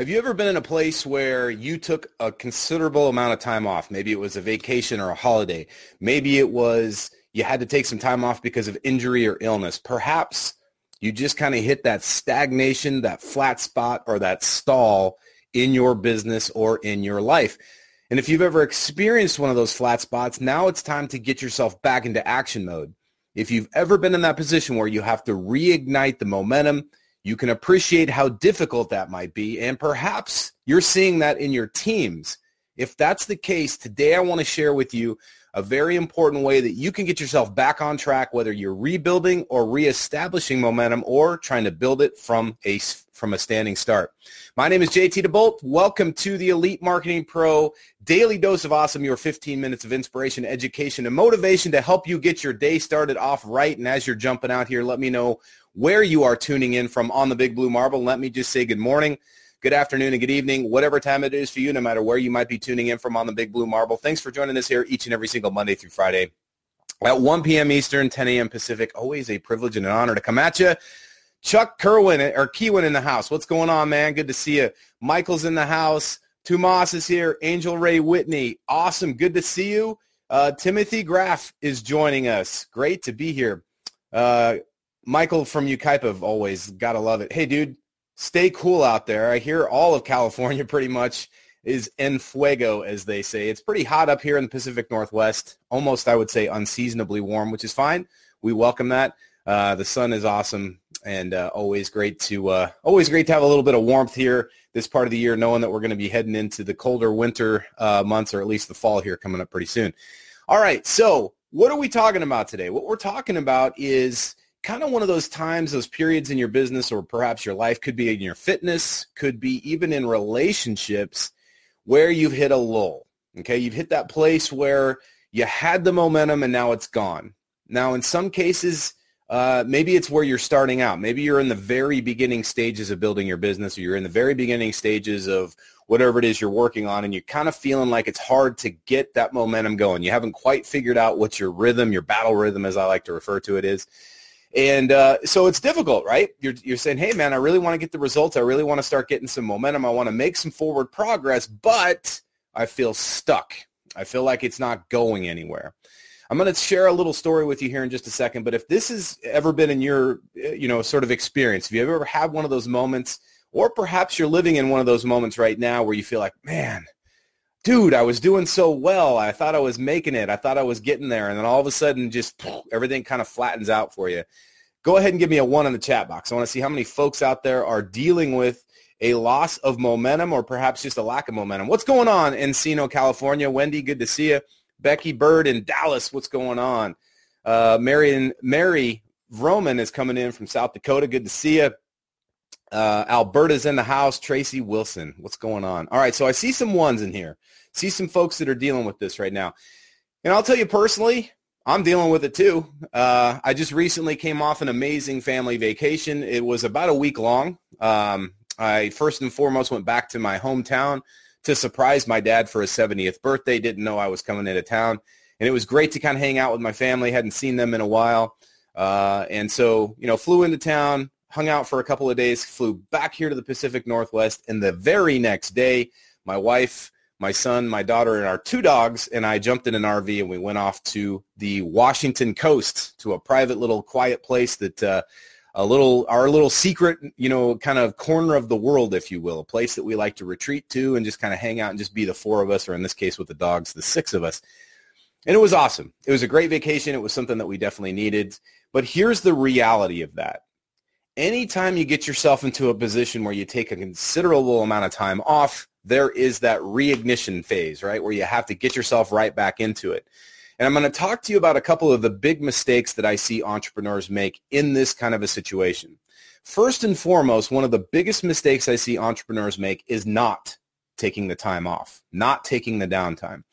Have you ever been in a place where you took a considerable amount of time off? Maybe it was a vacation or a holiday. Maybe it was you had to take some time off because of injury or illness. Perhaps you just kind of hit that stagnation, that flat spot, or that stall in your business or in your life. And if you've ever experienced one of those flat spots, now it's time to get yourself back into action mode. If you've ever been in that position where you have to reignite the momentum, you can appreciate how difficult that might be. And perhaps you're seeing that in your teams. If that's the case, today I want to share with you a very important way that you can get yourself back on track, whether you're rebuilding or reestablishing momentum or trying to build it from a, from a standing start. My name is JT DeBolt. Welcome to the Elite Marketing Pro Daily Dose of Awesome, your 15 minutes of inspiration, education, and motivation to help you get your day started off right. And as you're jumping out here, let me know where you are tuning in from on the Big Blue Marble. Let me just say good morning, good afternoon, and good evening, whatever time it is for you, no matter where you might be tuning in from on the Big Blue Marble. Thanks for joining us here each and every single Monday through Friday at 1 p.m. Eastern, 10 a.m. Pacific. Always a privilege and an honor to come at you. Chuck Kerwin or Keywin in the house. What's going on, man? Good to see you. Michael's in the house. Tomas is here. Angel Ray Whitney. Awesome. Good to see you. Uh, Timothy Graff is joining us. Great to be here. Uh, Michael from Yucaipa, always gotta love it. Hey, dude, stay cool out there. I hear all of California pretty much is en fuego, as they say. It's pretty hot up here in the Pacific Northwest. Almost, I would say, unseasonably warm, which is fine. We welcome that. Uh, the sun is awesome, and uh, always great to uh, always great to have a little bit of warmth here this part of the year, knowing that we're going to be heading into the colder winter uh, months, or at least the fall here coming up pretty soon. All right, so what are we talking about today? What we're talking about is kind of one of those times, those periods in your business or perhaps your life could be in your fitness, could be even in relationships where you've hit a lull. Okay, you've hit that place where you had the momentum and now it's gone. Now, in some cases, uh, maybe it's where you're starting out. Maybe you're in the very beginning stages of building your business or you're in the very beginning stages of whatever it is you're working on and you're kind of feeling like it's hard to get that momentum going. You haven't quite figured out what your rhythm, your battle rhythm, as I like to refer to it, is. And uh, so it's difficult, right? You're, you're saying, hey, man, I really want to get the results. I really want to start getting some momentum. I want to make some forward progress, but I feel stuck. I feel like it's not going anywhere. I'm going to share a little story with you here in just a second, but if this has ever been in your, you know, sort of experience, if you've ever had one of those moments, or perhaps you're living in one of those moments right now where you feel like, man, dude, I was doing so well. I thought I was making it. I thought I was getting there. And then all of a sudden, just everything kind of flattens out for you. Go ahead and give me a one in the chat box. I want to see how many folks out there are dealing with a loss of momentum or perhaps just a lack of momentum. What's going on in Encino, California? Wendy, good to see you. Becky Bird in Dallas, what's going on? Uh, Marion, Mary Roman is coming in from South Dakota. Good to see you. Uh, Alberta's in the house. Tracy Wilson, what's going on? All right, so I see some ones in here. See some folks that are dealing with this right now. And I'll tell you personally, I'm dealing with it too. Uh, I just recently came off an amazing family vacation. It was about a week long. Um, I first and foremost went back to my hometown to surprise my dad for his 70th birthday. Didn't know I was coming into town. And it was great to kind of hang out with my family. Hadn't seen them in a while. Uh, and so, you know, flew into town, hung out for a couple of days, flew back here to the Pacific Northwest. And the very next day, my wife, my son, my daughter, and our two dogs and I jumped in an RV and we went off to the Washington coast to a private little quiet place that uh, a little our little secret, you know, kind of corner of the world, if you will, a place that we like to retreat to and just kind of hang out and just be the four of us, or in this case with the dogs, the six of us. And it was awesome. It was a great vacation. It was something that we definitely needed. But here's the reality of that anytime you get yourself into a position where you take a considerable amount of time off, there is that reignition phase, right, where you have to get yourself right back into it. And I'm going to talk to you about a couple of the big mistakes that I see entrepreneurs make in this kind of a situation. First and foremost, one of the biggest mistakes I see entrepreneurs make is not taking the time off, not taking the downtime.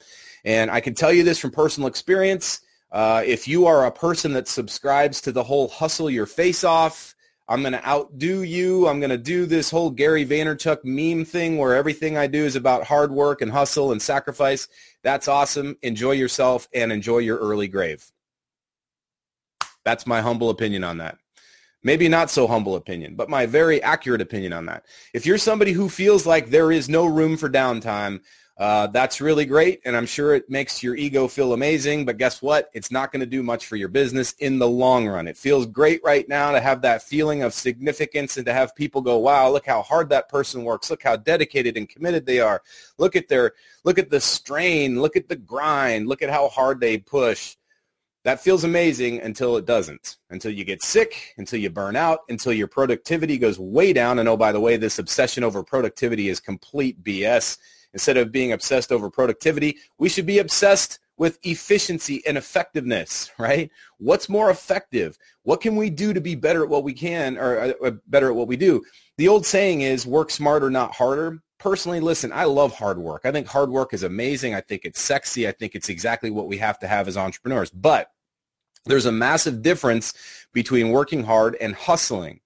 And I can tell you this from personal experience. Uh, if you are a person that subscribes to the whole hustle your face off, I'm going to outdo you. I'm going to do this whole Gary Vaynerchuk meme thing where everything I do is about hard work and hustle and sacrifice. That's awesome. Enjoy yourself and enjoy your early grave. That's my humble opinion on that. maybe not so humble opinion, but my very accurate opinion on that. If you're somebody who feels like there is no room for downtime, uh, that's really great, and I'm sure it makes your ego feel amazing. But guess what? It's not going to do much for your business in the long run. It feels great right now to have that feeling of significance and to have people go, "Wow, look how hard that person works. Look how dedicated and committed they are. Look at their look at the strain. Look at the grind. Look at how hard they push." That feels amazing until it doesn't. Until you get sick, until you burn out, until your productivity goes way down. And oh, by the way, this obsession over productivity is complete BS Instead of being obsessed over productivity, we should be obsessed with efficiency and effectiveness, right? What's more effective? What can we do to be better at what we can or uh, better at what we do? The old saying is work smarter, not harder. Personally, listen, I love hard work. I think hard work is amazing. I think it's sexy. I think it's exactly what we have to have as entrepreneurs. But there's a massive difference between working hard and hustling.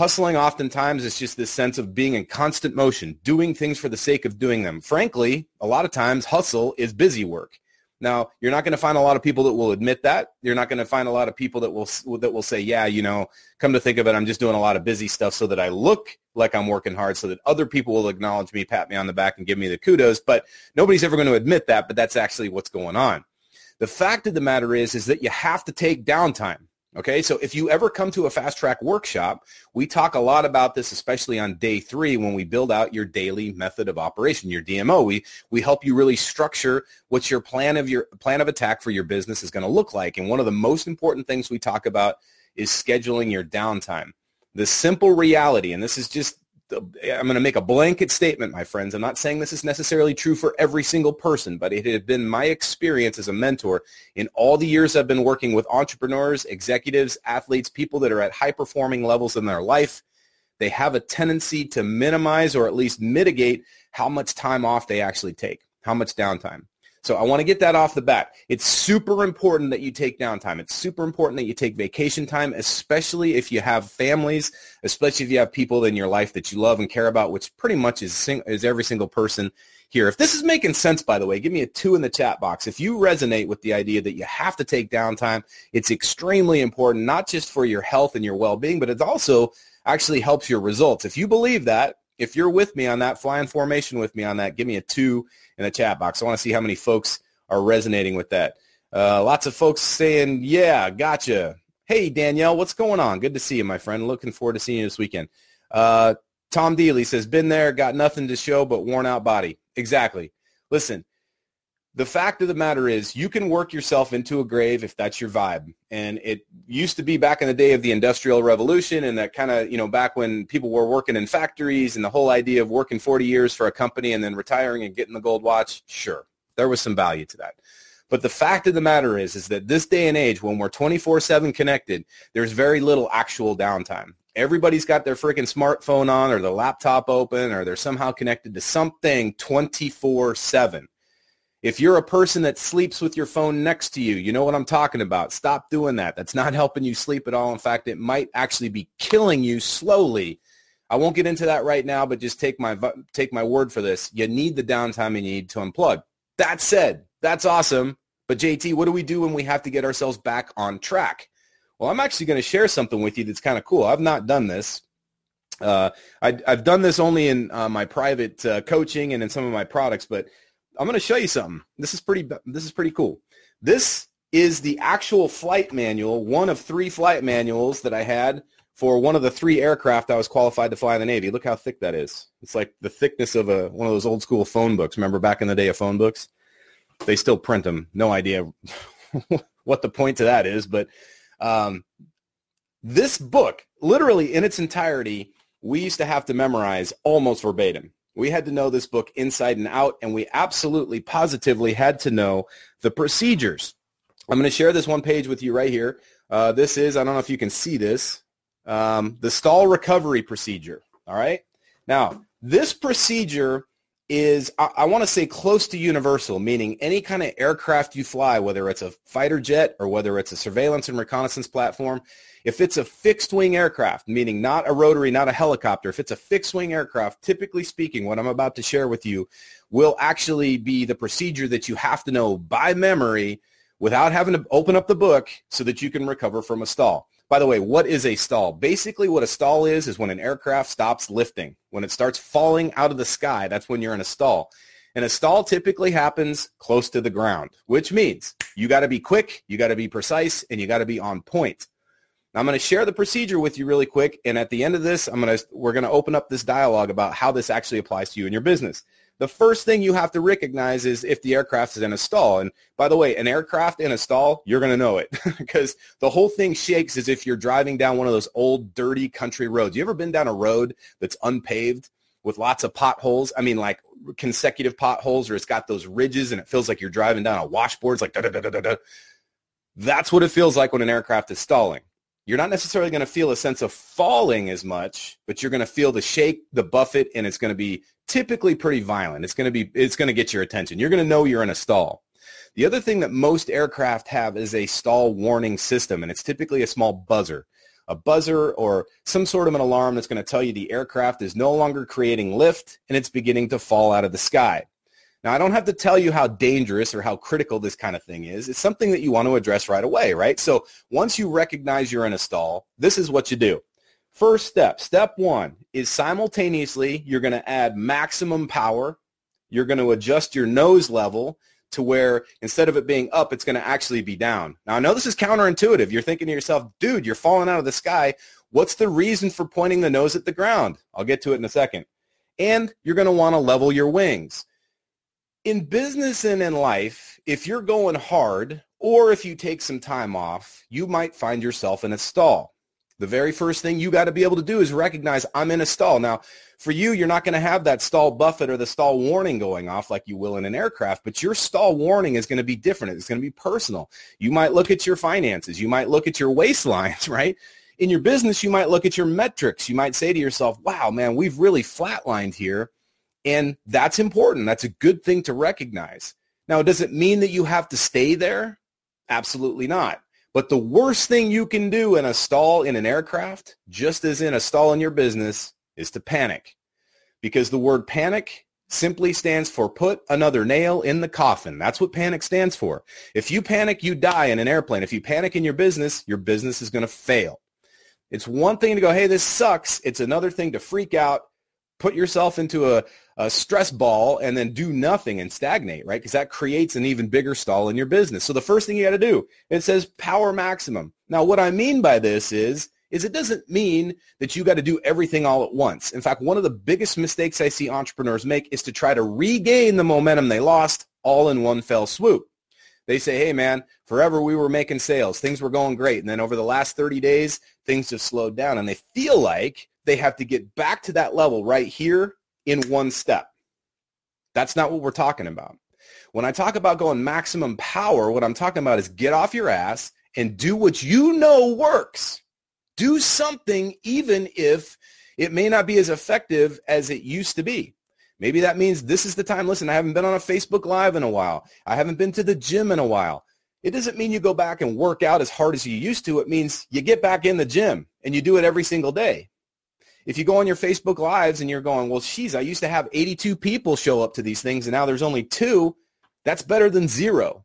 Hustling oftentimes is just this sense of being in constant motion, doing things for the sake of doing them. Frankly, a lot of times hustle is busy work. Now, you're not going to find a lot of people that will admit that. You're not going to find a lot of people that will that will say, "Yeah, you know, come to think of it, I'm just doing a lot of busy stuff so that I look like I'm working hard so that other people will acknowledge me, pat me on the back and give me the kudos." But nobody's ever going to admit that, but that's actually what's going on. The fact of the matter is is that you have to take downtime. Okay, so if you ever come to a fast track workshop, we talk a lot about this, especially on day three when we build out your daily method of operation, your DMO. We we help you really structure what your plan of your plan of attack for your business is going to look like. And one of the most important things we talk about is scheduling your downtime. The simple reality, and this is just I'm going to make a blanket statement, my friends. I'm not saying this is necessarily true for every single person, but it has been my experience as a mentor in all the years I've been working with entrepreneurs, executives, athletes, people that are at high performing levels in their life. They have a tendency to minimize or at least mitigate how much time off they actually take, how much downtime. So I want to get that off the bat. It's super important that you take downtime. It's super important that you take vacation time, especially if you have families, especially if you have people in your life that you love and care about, which pretty much is, sing- is every single person here. If this is making sense, by the way, give me a two in the chat box. If you resonate with the idea that you have to take downtime, it's extremely important, not just for your health and your well-being, but it also actually helps your results. If you believe that, if you're with me on that, flying formation with me on that, give me a two in the chat box. I want to see how many folks are resonating with that. Uh, lots of folks saying, yeah, gotcha. Hey, Danielle, what's going on? Good to see you, my friend. Looking forward to seeing you this weekend. Uh, Tom Dealey says, been there, got nothing to show but worn out body. Exactly. Listen, the fact of the matter is you can work yourself into a grave if that's your vibe. And it used to be back in the day of the industrial revolution and that kind of, you know, back when people were working in factories and the whole idea of working 40 years for a company and then retiring and getting the gold watch. Sure. There was some value to that. But the fact of the matter is, is that this day and age, when we're 24-7 connected, there's very little actual downtime. Everybody's got their freaking smartphone on or their laptop open or they're somehow connected to something 24-7. If you're a person that sleeps with your phone next to you, you know what I'm talking about. Stop doing that. That's not helping you sleep at all. In fact, it might actually be killing you slowly. I won't get into that right now, but just take my take my word for this. You need the downtime you need to unplug. That said, that's awesome. But JT, what do we do when we have to get ourselves back on track? Well, I'm actually going to share something with you that's kind of cool. I've not done this. Uh, I, have done this only in uh, my private uh, coaching and in some of my products, but I'm going to show you something. This is pretty. This is pretty cool. This is the actual flight manual, one of three flight manuals that I had for one of the three aircraft I was qualified to fly in the Navy. Look how thick that is. It's like the thickness of a one of those old school phone books. Remember back in the day of phone books? They still print them. No idea what the point to that is, but um, this book, literally in its entirety, we used to have to memorize almost verbatim. We had to know this book inside and out, and we absolutely positively had to know the procedures. I'm going to share this one page with you right here. Uh, this is, I don't know if you can see this, um, the stall recovery procedure. All right. Now, this procedure is, I, I want to say close to universal, meaning any kind of aircraft you fly, whether it's a fighter jet or whether it's a surveillance and reconnaissance platform, if it's a fixed wing aircraft, meaning not a rotary, not a helicopter, if it's a fixed wing aircraft, typically speaking, what I'm about to share with you will actually be the procedure that you have to know by memory without having to open up the book so that you can recover from a stall. By the way, what is a stall? Basically what a stall is is when an aircraft stops lifting. When it starts falling out of the sky, that's when you're in a stall. And a stall typically happens close to the ground, which means you got to be quick, you got to be precise, and you got to be on point. Now, I'm going to share the procedure with you really quick, and at the end of this, I'm going to we're going to open up this dialogue about how this actually applies to you and your business the first thing you have to recognize is if the aircraft is in a stall. And by the way, an aircraft in a stall, you're going to know it because the whole thing shakes as if you're driving down one of those old, dirty country roads. You ever been down a road that's unpaved with lots of potholes? I mean, like consecutive potholes or it's got those ridges and it feels like you're driving down a washboard. It's like da da da da da. That's what it feels like when an aircraft is stalling you're not necessarily going to feel a sense of falling as much, but you're going to feel the shake, the buffet, and it's going to be typically pretty violent. It's going to be, it's going to get your attention. You're going to know you're in a stall. The other thing that most aircraft have is a stall warning system, and it's typically a small buzzer. A buzzer or some sort of an alarm that's going to tell you the aircraft is no longer creating lift and it's beginning to fall out of the sky. Now, I don't have to tell you how dangerous or how critical this kind of thing is. It's something that you want to address right away, right? So once you recognize you're in a stall, this is what you do. First step, step one is simultaneously you're going to add maximum power. You're going to adjust your nose level to where instead of it being up, it's going to actually be down. Now, I know this is counterintuitive. You're thinking to yourself, dude, you're falling out of the sky. What's the reason for pointing the nose at the ground? I'll get to it in a second. And you're going to want to level your wings in business and in life, if you're going hard or if you take some time off, you might find yourself in a stall. The very first thing you got to be able to do is recognize I'm in a stall. Now, for you, you're not going to have that stall buffet or the stall warning going off like you will in an aircraft, but your stall warning is going to be different. It's going to be personal. You might look at your finances. You might look at your waistlines, right? In your business, you might look at your metrics. You might say to yourself, wow, man, we've really flatlined here and that's important. That's a good thing to recognize. Now, does it mean that you have to stay there? Absolutely not. But the worst thing you can do in a stall in an aircraft, just as in a stall in your business, is to panic. Because the word panic simply stands for put another nail in the coffin. That's what panic stands for. If you panic, you die in an airplane. If you panic in your business, your business is going to fail. It's one thing to go, hey, this sucks. It's another thing to freak out, put yourself into a, a stress ball and then do nothing and stagnate, right? Because that creates an even bigger stall in your business. So the first thing you got to do, it says power maximum. Now, what I mean by this is, is it doesn't mean that you got to do everything all at once. In fact, one of the biggest mistakes I see entrepreneurs make is to try to regain the momentum they lost all in one fell swoop. They say, hey, man, forever we were making sales. Things were going great. And then over the last 30 days, things have slowed down. And they feel like they have to get back to that level right here in one step. That's not what we're talking about. When I talk about going maximum power, what I'm talking about is get off your ass and do what you know works. Do something even if it may not be as effective as it used to be. Maybe that means this is the time. Listen, I haven't been on a Facebook Live in a while. I haven't been to the gym in a while. It doesn't mean you go back and work out as hard as you used to. It means you get back in the gym and you do it every single day if you go on your Facebook Lives and you're going, well, geez, I used to have 82 people show up to these things and now there's only two, that's better than zero.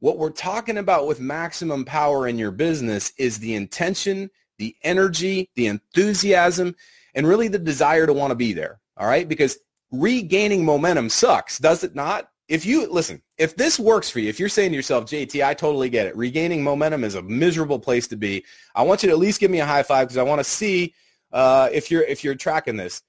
What we're talking about with maximum power in your business is the intention, the energy, the enthusiasm, and really the desire to want to be there. All right? Because regaining momentum sucks, does it not? If you listen, if this works for you, if you're saying to yourself, JT, I totally get it. Regaining momentum is a miserable place to be. I want you to at least give me a high five because I want to see uh, if you're if you're tracking this.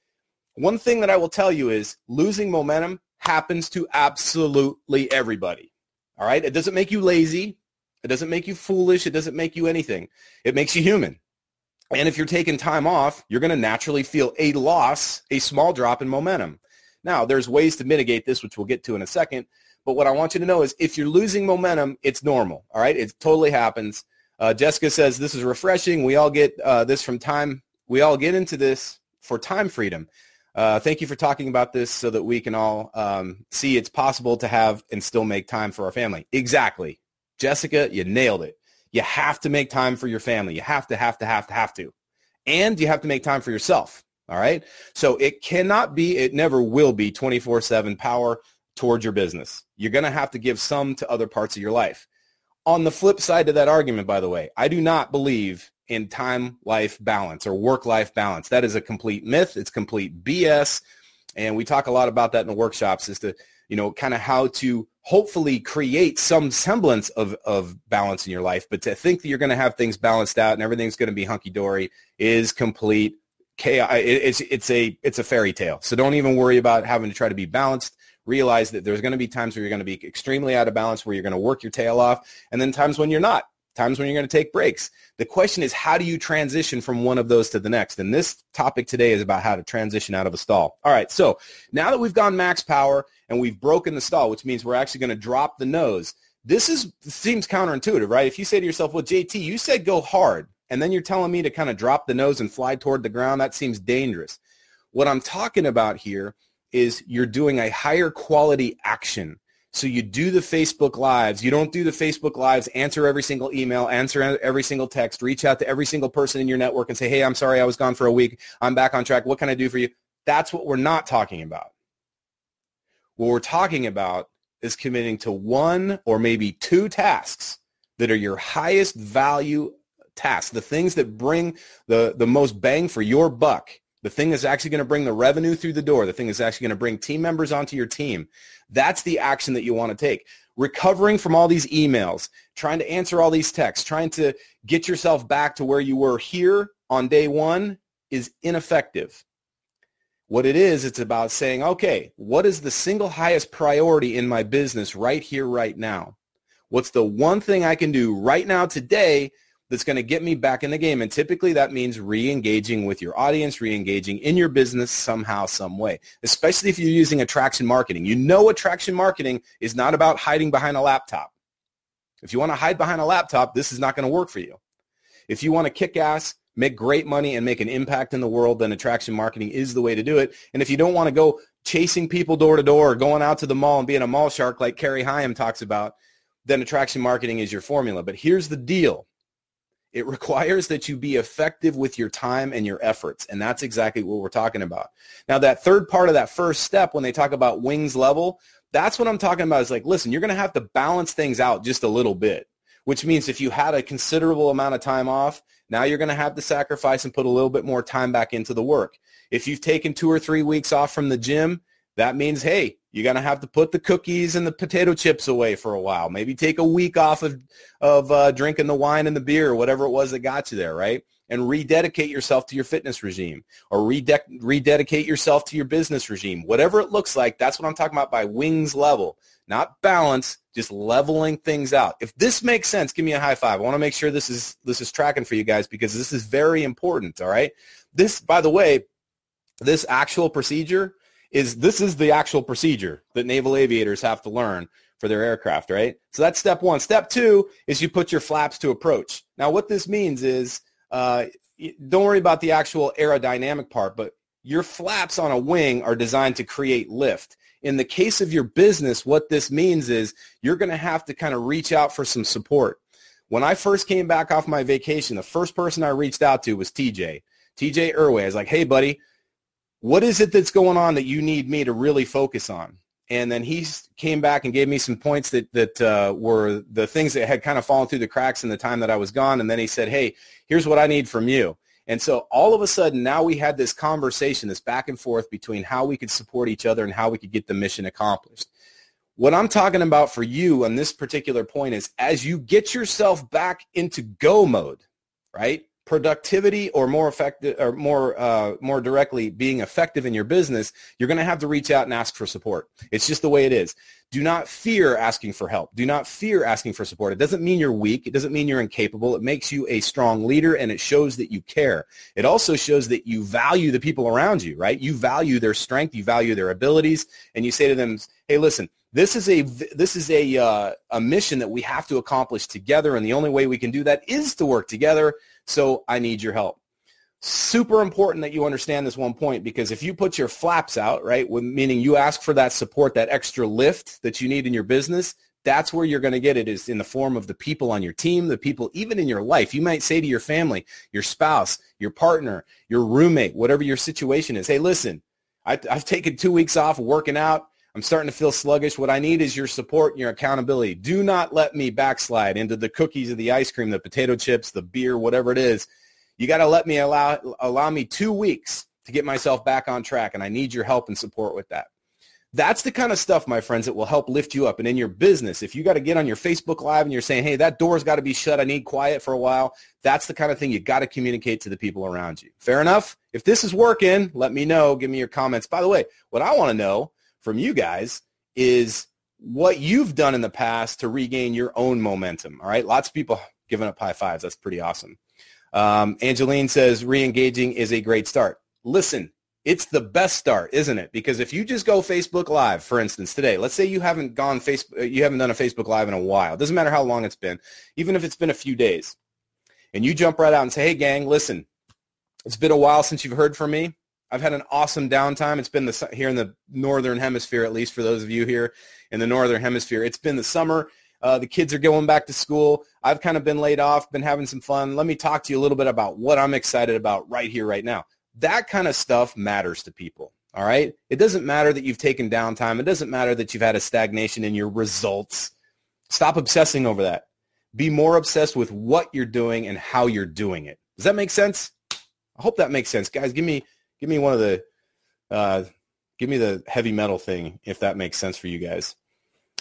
One thing that I will tell you is losing momentum happens to absolutely everybody. All right, it doesn't make you lazy. It doesn't make you foolish. It doesn't make you anything. It makes you human. And if you're taking time off, you're going to naturally feel a loss, a small drop in momentum. Now, there's ways to mitigate this, which we'll get to in a second. But what I want you to know is if you're losing momentum, it's normal. All right, it totally happens. Uh, Jessica says this is refreshing. We all get uh, this from time we all get into this for time freedom. Uh, thank you for talking about this so that we can all um, see it's possible to have and still make time for our family. Exactly. Jessica, you nailed it. You have to make time for your family. You have to, have to, have to, have to. And you have to make time for yourself. All right. So it cannot be, it never will be 24-7 power towards your business. You're going to have to give some to other parts of your life. on the flip side to that argument, by the way, I do not believe in time-life balance or work-life balance. That is a complete myth. It's complete BS. And we talk a lot about that in the workshops is to, you know, kind of how to hopefully create some semblance of, of balance in your life. But to think that you're going to have things balanced out and everything's going to be hunky-dory is complete chaos. It's, it's, a, it's a fairy tale. So don't even worry about having to try to be balanced realize that there's going to be times where you're going to be extremely out of balance, where you're going to work your tail off, and then times when you're not, times when you're going to take breaks. The question is, how do you transition from one of those to the next? And this topic today is about how to transition out of a stall. All right, so now that we've gone max power and we've broken the stall, which means we're actually going to drop the nose, this is seems counterintuitive, right? If you say to yourself, well, JT, you said go hard, and then you're telling me to kind of drop the nose and fly toward the ground, that seems dangerous. What I'm talking about here is you're doing a higher quality action. So you do the Facebook lives. You don't do the Facebook lives, answer every single email, answer every single text, reach out to every single person in your network and say, hey, I'm sorry I was gone for a week. I'm back on track. What can I do for you? That's what we're not talking about. What we're talking about is committing to one or maybe two tasks that are your highest value tasks, the things that bring the, the most bang for your buck the thing that's actually going to bring the revenue through the door, the thing that's actually going to bring team members onto your team, that's the action that you want to take. Recovering from all these emails, trying to answer all these texts, trying to get yourself back to where you were here on day one is ineffective. What it is, it's about saying, okay, what is the single highest priority in my business right here, right now? What's the one thing I can do right now today that's going to get me back in the game. And typically that means re-engaging with your audience, re-engaging in your business somehow, some way, especially if you're using attraction marketing. You know attraction marketing is not about hiding behind a laptop. If you want to hide behind a laptop, this is not going to work for you. If you want to kick ass, make great money, and make an impact in the world, then attraction marketing is the way to do it. And if you don't want to go chasing people door to door, or going out to the mall and being a mall shark like Carrie Hyam talks about, then attraction marketing is your formula. But here's the deal. It requires that you be effective with your time and your efforts. And that's exactly what we're talking about. Now, that third part of that first step, when they talk about wings level, that's what I'm talking about is like, listen, you're going to have to balance things out just a little bit, which means if you had a considerable amount of time off, now you're going to have to sacrifice and put a little bit more time back into the work. If you've taken two or three weeks off from the gym, that means, hey, you're going to have to put the cookies and the potato chips away for a while. Maybe take a week off of, of uh, drinking the wine and the beer, or whatever it was that got you there, right? And rededicate yourself to your fitness regime or rede- rededicate yourself to your business regime. Whatever it looks like, that's what I'm talking about by wings level. Not balance, just leveling things out. If this makes sense, give me a high five. I want to make sure this is this is tracking for you guys because this is very important, all right? This, by the way, this actual procedure is this is the actual procedure that naval aviators have to learn for their aircraft, right? So that's step one. Step two is you put your flaps to approach. Now, what this means is uh, don't worry about the actual aerodynamic part, but your flaps on a wing are designed to create lift. In the case of your business, what this means is you're going to have to kind of reach out for some support. When I first came back off my vacation, the first person I reached out to was TJ. TJ Erway. I was like, hey, buddy, what is it that's going on that you need me to really focus on? And then he came back and gave me some points that, that uh, were the things that had kind of fallen through the cracks in the time that I was gone. And then he said, hey, here's what I need from you. And so all of a sudden now we had this conversation, this back and forth between how we could support each other and how we could get the mission accomplished. What I'm talking about for you on this particular point is as you get yourself back into go mode, right? Productivity or more effective or more uh, more directly being effective in your business you're going to have to reach out and ask for support. It's just the way it is. Do not fear asking for help. Do not fear asking for support. It doesn't mean you're weak. It doesn't mean you're incapable. It makes you a strong leader and it shows that you care. It also shows that you value the people around you right? You value their strength. You value their abilities. And you say to them hey listen this is a this is a uh, a mission that we have to accomplish together and the only way we can do that is to work together so I need your help. Super important that you understand this one point because if you put your flaps out, right, meaning you ask for that support, that extra lift that you need in your business, that's where you're going to get it is in the form of the people on your team, the people even in your life. You might say to your family, your spouse, your partner, your roommate, whatever your situation is, hey, listen, I, have taken two weeks off working out. I'm starting to feel sluggish. What I need is your support and your accountability. Do not let me backslide into the cookies or the ice cream, the potato chips, the beer, whatever it is. You got to let me allow, allow me two weeks to get myself back on track. And I need your help and support with that. That's the kind of stuff, my friends, that will help lift you up. And in your business, if you got to get on your Facebook Live and you're saying, hey, that door's got to be shut. I need quiet for a while. That's the kind of thing you got to communicate to the people around you. Fair enough? If this is working, let me know. Give me your comments. By the way, what I want to know from you guys is what you've done in the past to regain your own momentum. All right. Lots of people giving up high fives. That's pretty awesome. Um, Angeline says re-engaging is a great start. Listen, it's the best start, isn't it? Because if you just go Facebook Live, for instance, today, let's say you haven't gone Facebook, uh, you haven't done a Facebook Live in a while. It doesn't matter how long it's been, even if it's been a few days, and you jump right out and say, "Hey, gang, listen, it's been a while since you've heard from me. I've had an awesome downtime. It's been the here in the northern hemisphere, at least for those of you here in the northern hemisphere. It's been the summer. Uh, the kids are going back to school. I've kind of been laid off, been having some fun. Let me talk to you a little bit about what I'm excited about right here, right now that kind of stuff matters to people. All right. It doesn't matter that you've taken downtime. It doesn't matter that you've had a stagnation in your results. Stop obsessing over that. Be more obsessed with what you're doing and how you're doing it. Does that make sense? I hope that makes sense, guys. Give me give me one of the uh, give me the heavy metal thing if that makes sense for you guys.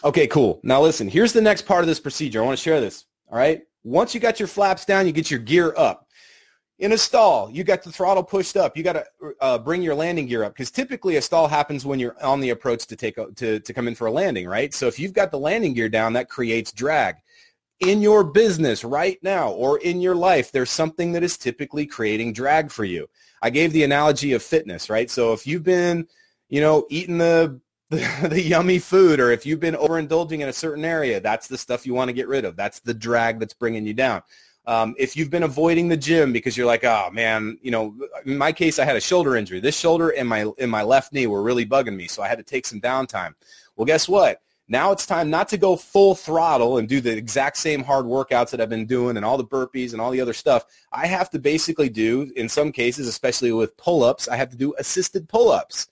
Okay, cool. Now listen. Here's the next part of this procedure. I want to share this. All right. Once you got your flaps down, you get your gear up in a stall, you got the throttle pushed up. You got to uh, bring your landing gear up because typically a stall happens when you're on the approach to take a, to to come in for a landing, right? So if you've got the landing gear down, that creates drag. In your business right now or in your life, there's something that is typically creating drag for you. I gave the analogy of fitness, right? So if you've been, you know, eating the the, the yummy food or if you've been overindulging in a certain area, that's the stuff you want to get rid of. That's the drag that's bringing you down. Um, if you've been avoiding the gym because you're like, oh man, you know, in my case, I had a shoulder injury. This shoulder and my and my left knee were really bugging me, so I had to take some downtime. Well, guess what? Now it's time not to go full throttle and do the exact same hard workouts that I've been doing and all the burpees and all the other stuff. I have to basically do, in some cases, especially with pull-ups, I have to do assisted pull-ups.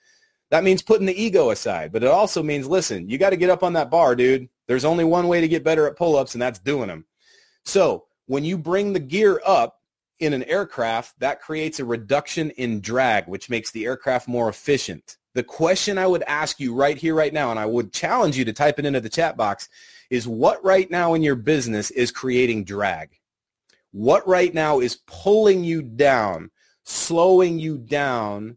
That means putting the ego aside, but it also means, listen, you got to get up on that bar, dude. There's only one way to get better at pull-ups, and that's doing them. So when you bring the gear up in an aircraft, that creates a reduction in drag, which makes the aircraft more efficient. The question I would ask you right here, right now, and I would challenge you to type it into the chat box, is what right now in your business is creating drag? What right now is pulling you down, slowing you down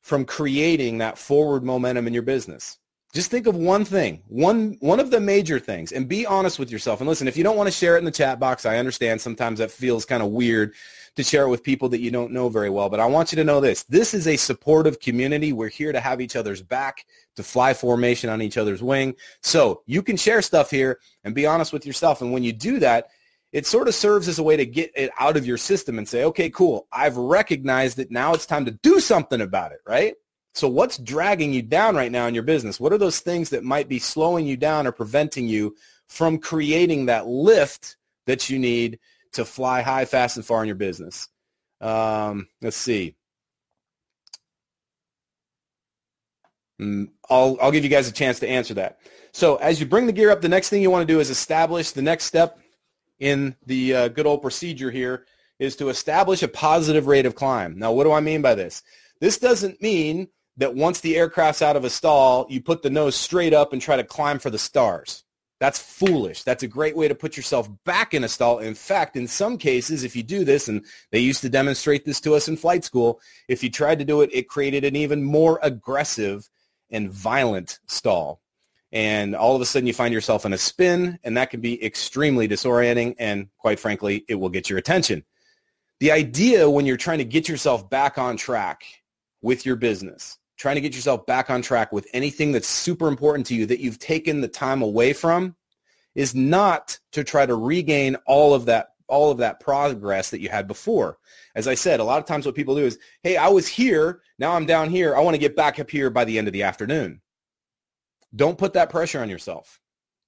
from creating that forward momentum in your business? Just think of one thing, one one of the major things, and be honest with yourself. And listen, if you don't want to share it in the chat box, I understand sometimes that feels kind of weird to share it with people that you don't know very well. But I want you to know this. This is a supportive community. We're here to have each other's back, to fly formation on each other's wing. So you can share stuff here and be honest with yourself. And when you do that, it sort of serves as a way to get it out of your system and say, okay, cool. I've recognized that now it's time to do something about it, right? So what's dragging you down right now in your business? What are those things that might be slowing you down or preventing you from creating that lift that you need to fly high, fast, and far in your business? Um, let's see. Mm, I'll, I'll give you guys a chance to answer that. So as you bring the gear up, the next thing you want to do is establish the next step in the uh, good old procedure here is to establish a positive rate of climb. Now, what do I mean by this? This doesn't mean that once the aircraft's out of a stall, you put the nose straight up and try to climb for the stars. That's foolish. That's a great way to put yourself back in a stall. In fact, in some cases, if you do this, and they used to demonstrate this to us in flight school, if you tried to do it, it created an even more aggressive and violent stall. And all of a sudden you find yourself in a spin, and that can be extremely disorienting, and quite frankly, it will get your attention. The idea when you're trying to get yourself back on track with your business trying to get yourself back on track with anything that's super important to you that you've taken the time away from is not to try to regain all of that all of that progress that you had before. As I said, a lot of times what people do is, hey, I was here, now I'm down here. I want to get back up here by the end of the afternoon. Don't put that pressure on yourself.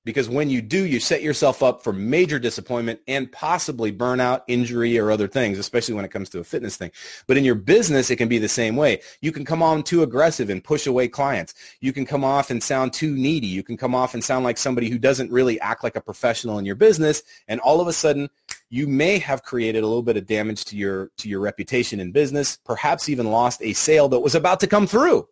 Because when you do, you set yourself up for major disappointment and possibly burnout, injury, or other things, especially when it comes to a fitness thing. But in your business, it can be the same way. You can come on too aggressive and push away clients. You can come off and sound too needy. You can come off and sound like somebody who doesn't really act like a professional in your business. And all of a sudden, you may have created a little bit of damage to your, to your reputation in business, perhaps even lost a sale that was about to come through.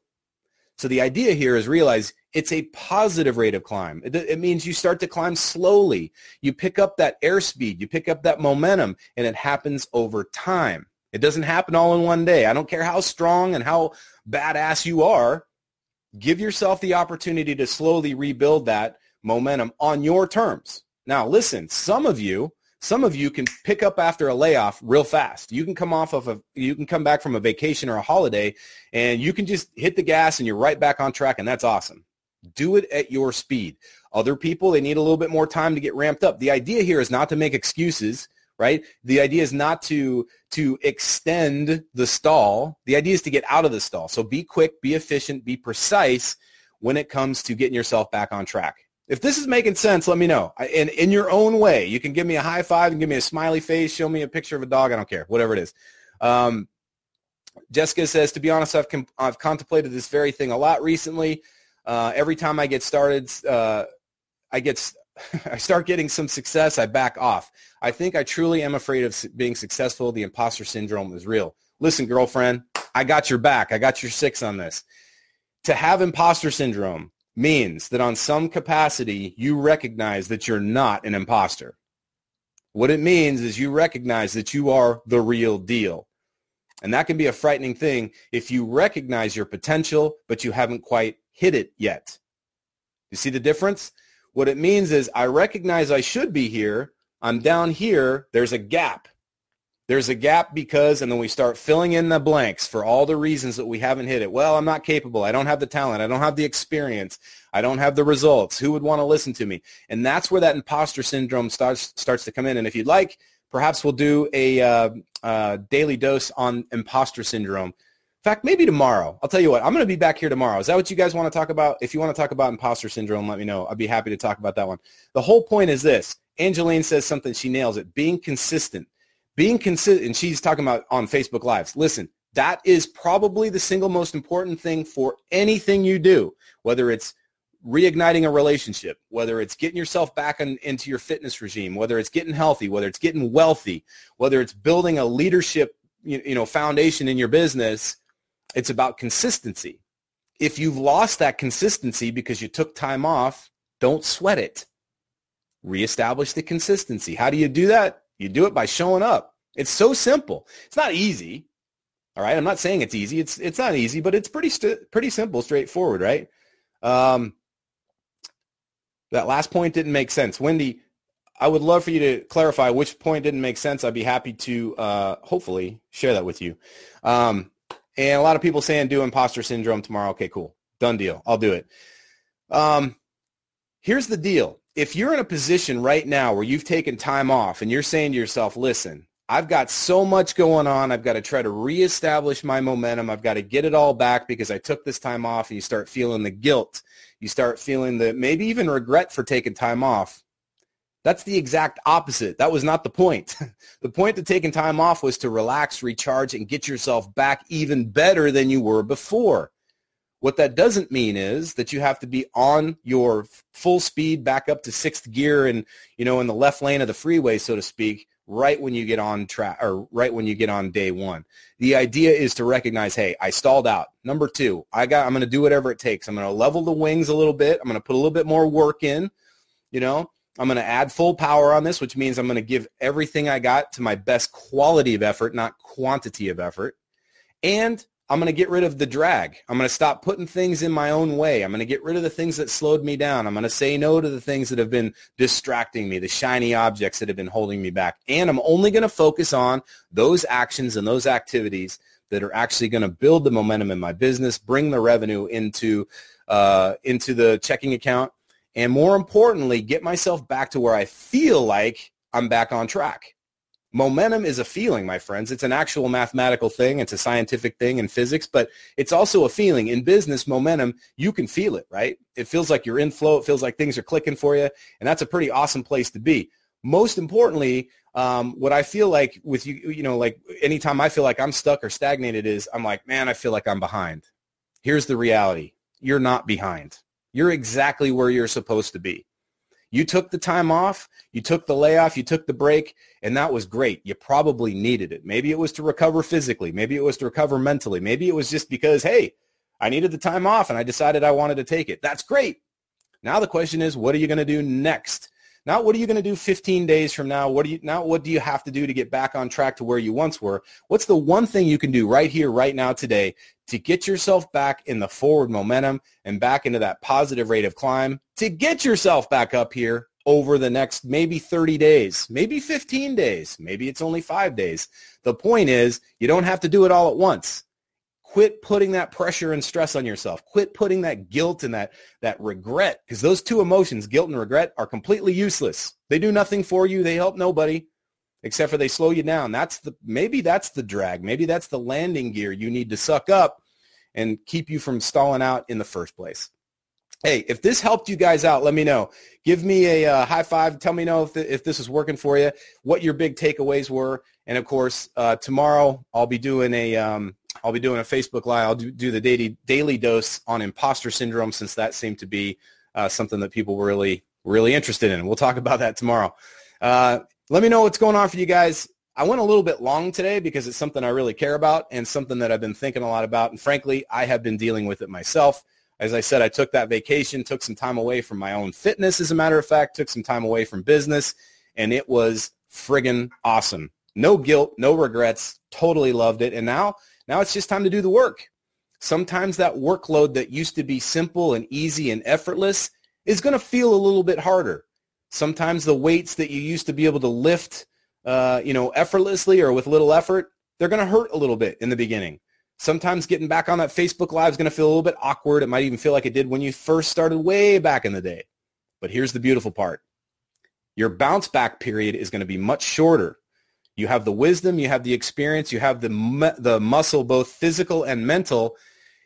So the idea here is realize it's a positive rate of climb. It, it, means you start to climb slowly. You pick up that airspeed. You pick up that momentum, and it happens over time. It doesn't happen all in one day. I don't care how strong and how badass you are. Give yourself the opportunity to slowly rebuild that momentum on your terms. Now, listen, some of you some of you can pick up after a layoff real fast. You can come off of a, you can come back from a vacation or a holiday and you can just hit the gas and you're right back on track and that's awesome. Do it at your speed. Other people, they need a little bit more time to get ramped up. The idea here is not to make excuses, right? The idea is not to, to extend the stall. The idea is to get out of the stall. So be quick, be efficient, be precise when it comes to getting yourself back on track. If this is making sense, let me know. In in your own way, you can give me a high five and give me a smiley face, show me a picture of a dog. I don't care, whatever it is. Um, Jessica says, to be honest, I've com- I've contemplated this very thing a lot recently. Uh, every time I get started, uh, I get I start getting some success, I back off. I think I truly am afraid of being successful. The imposter syndrome is real. Listen, girlfriend, I got your back. I got your six on this. To have imposter syndrome means that on some capacity, you recognize that you're not an imposter. What it means is you recognize that you are the real deal. And that can be a frightening thing if you recognize your potential, but you haven't quite hit it yet. You see the difference? What it means is I recognize I should be here. I'm down here. There's a gap. There's a gap because, and then we start filling in the blanks for all the reasons that we haven't hit it. Well, I'm not capable. I don't have the talent. I don't have the experience. I don't have the results. Who would want to listen to me? And that's where that imposter syndrome starts starts to come in. And if you'd like, perhaps we'll do a uh, uh, daily dose on imposter syndrome. In fact, maybe tomorrow. I'll tell you what. I'm going to be back here tomorrow. Is that what you guys want to talk about? If you want to talk about imposter syndrome, let me know. I'd be happy to talk about that one. The whole point is this. Angeline says something. She nails it. Being consistent being consistent, and she's talking about on Facebook Lives. Listen, that is probably the single most important thing for anything you do, whether it's reigniting a relationship, whether it's getting yourself back in, into your fitness regime, whether it's getting healthy, whether it's getting wealthy, whether it's building a leadership you, you know foundation in your business, it's about consistency. If you've lost that consistency because you took time off, don't sweat it. Reestablish the consistency. How do you do that? You do it by showing up. It's so simple. It's not easy. All right. I'm not saying it's easy. It's it's not easy, but it's pretty st- pretty simple, straightforward, right? Um, that last point didn't make sense. Wendy, I would love for you to clarify which point didn't make sense. I'd be happy to uh, hopefully share that with you. Um, and a lot of people saying do imposter syndrome tomorrow. Okay, cool. Done deal. I'll do it. Um, here's the deal if you're in a position right now where you've taken time off and you're saying to yourself, listen, I've got so much going on. I've got to try to reestablish my momentum. I've got to get it all back because I took this time off and you start feeling the guilt. You start feeling the maybe even regret for taking time off. That's the exact opposite. That was not the point. the point of taking time off was to relax, recharge, and get yourself back even better than you were before. What that doesn't mean is that you have to be on your full speed back up to sixth gear and, you know, in the left lane of the freeway, so to speak, right when you get on track or right when you get on day one. The idea is to recognize, hey, I stalled out. Number two, I got, I'm going to do whatever it takes. I'm going to level the wings a little bit. I'm going to put a little bit more work in, you know, I'm going to add full power on this, which means I'm going to give everything I got to my best quality of effort, not quantity of effort. And I'm going to get rid of the drag. I'm going to stop putting things in my own way. I'm going to get rid of the things that slowed me down. I'm going to say no to the things that have been distracting me, the shiny objects that have been holding me back. And I'm only going to focus on those actions and those activities that are actually going to build the momentum in my business, bring the revenue into uh, into the checking account, and more importantly, get myself back to where I feel like I'm back on track. Momentum is a feeling, my friends. It's an actual mathematical thing. It's a scientific thing in physics, but it's also a feeling. In business, momentum, you can feel it, right? It feels like you're in flow. It feels like things are clicking for you. And that's a pretty awesome place to be. Most importantly, um, what I feel like with you, you know, like anytime I feel like I'm stuck or stagnated is I'm like, man, I feel like I'm behind. Here's the reality. You're not behind. You're exactly where you're supposed to be. You took the time off, you took the layoff, you took the break, and that was great. You probably needed it. Maybe it was to recover physically. Maybe it was to recover mentally. Maybe it was just because, hey, I needed the time off and I decided I wanted to take it. That's great. Now the question is, what are you going to do next? Not what are you going to do 15 days from now? What do you now what do you have to do to get back on track to where you once were? What's the one thing you can do right here right now today to get yourself back in the forward momentum and back into that positive rate of climb to get yourself back up here over the next maybe 30 days, maybe 15 days, maybe it's only 5 days. The point is, you don't have to do it all at once. Quit putting that pressure and stress on yourself. Quit putting that guilt and that, that regret because those two emotions, guilt and regret, are completely useless. They do nothing for you. They help nobody except for they slow you down. That's the maybe that's the drag. Maybe that's the landing gear you need to suck up and keep you from stalling out in the first place. Hey, if this helped you guys out, let me know. Give me a uh, high five. Tell me know if, the, if this is working for you, what your big takeaways were. And of course, uh, tomorrow I'll be doing a um, I'll be doing a Facebook Live. I'll do, do the daily, daily dose on imposter syndrome since that seemed to be uh, something that people were really, really interested in. We'll talk about that tomorrow. Uh, let me know what's going on for you guys. I went a little bit long today because it's something I really care about and something that I've been thinking a lot about. And frankly, I have been dealing with it myself. As I said, I took that vacation, took some time away from my own fitness, as a matter of fact, took some time away from business, and it was friggin' awesome. No guilt, no regrets, totally loved it. And now now it's just time to do the work. Sometimes that workload that used to be simple and easy and effortless is going to feel a little bit harder. Sometimes the weights that you used to be able to lift, uh, you know, effortlessly or with little effort, they're going to hurt a little bit in the beginning. Sometimes getting back on that Facebook Live is going to feel a little bit awkward. It might even feel like it did when you first started way back in the day. But here's the beautiful part. Your bounce back period is going to be much shorter you have the wisdom, you have the experience, you have the the muscle, both physical and mental,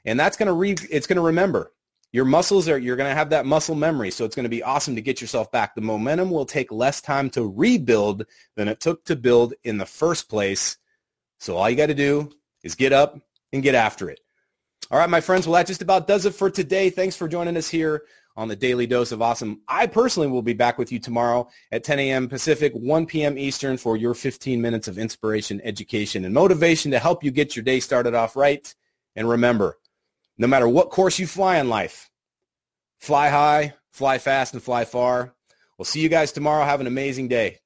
and that's going to re- it's going to remember. Your muscles are you're going to have that muscle memory, so it's going to be awesome to get yourself back. The momentum will take less time to rebuild than it took to build in the first place. So all you got to do is get up and get after it. All right, my friends. Well, that just about does it for today. Thanks for joining us here on the Daily Dose of Awesome. I personally will be back with you tomorrow at 10 a.m. Pacific, 1 p.m. Eastern for your 15 minutes of inspiration, education, and motivation to help you get your day started off right. And remember, no matter what course you fly in life, fly high, fly fast, and fly far. We'll see you guys tomorrow. Have an amazing day.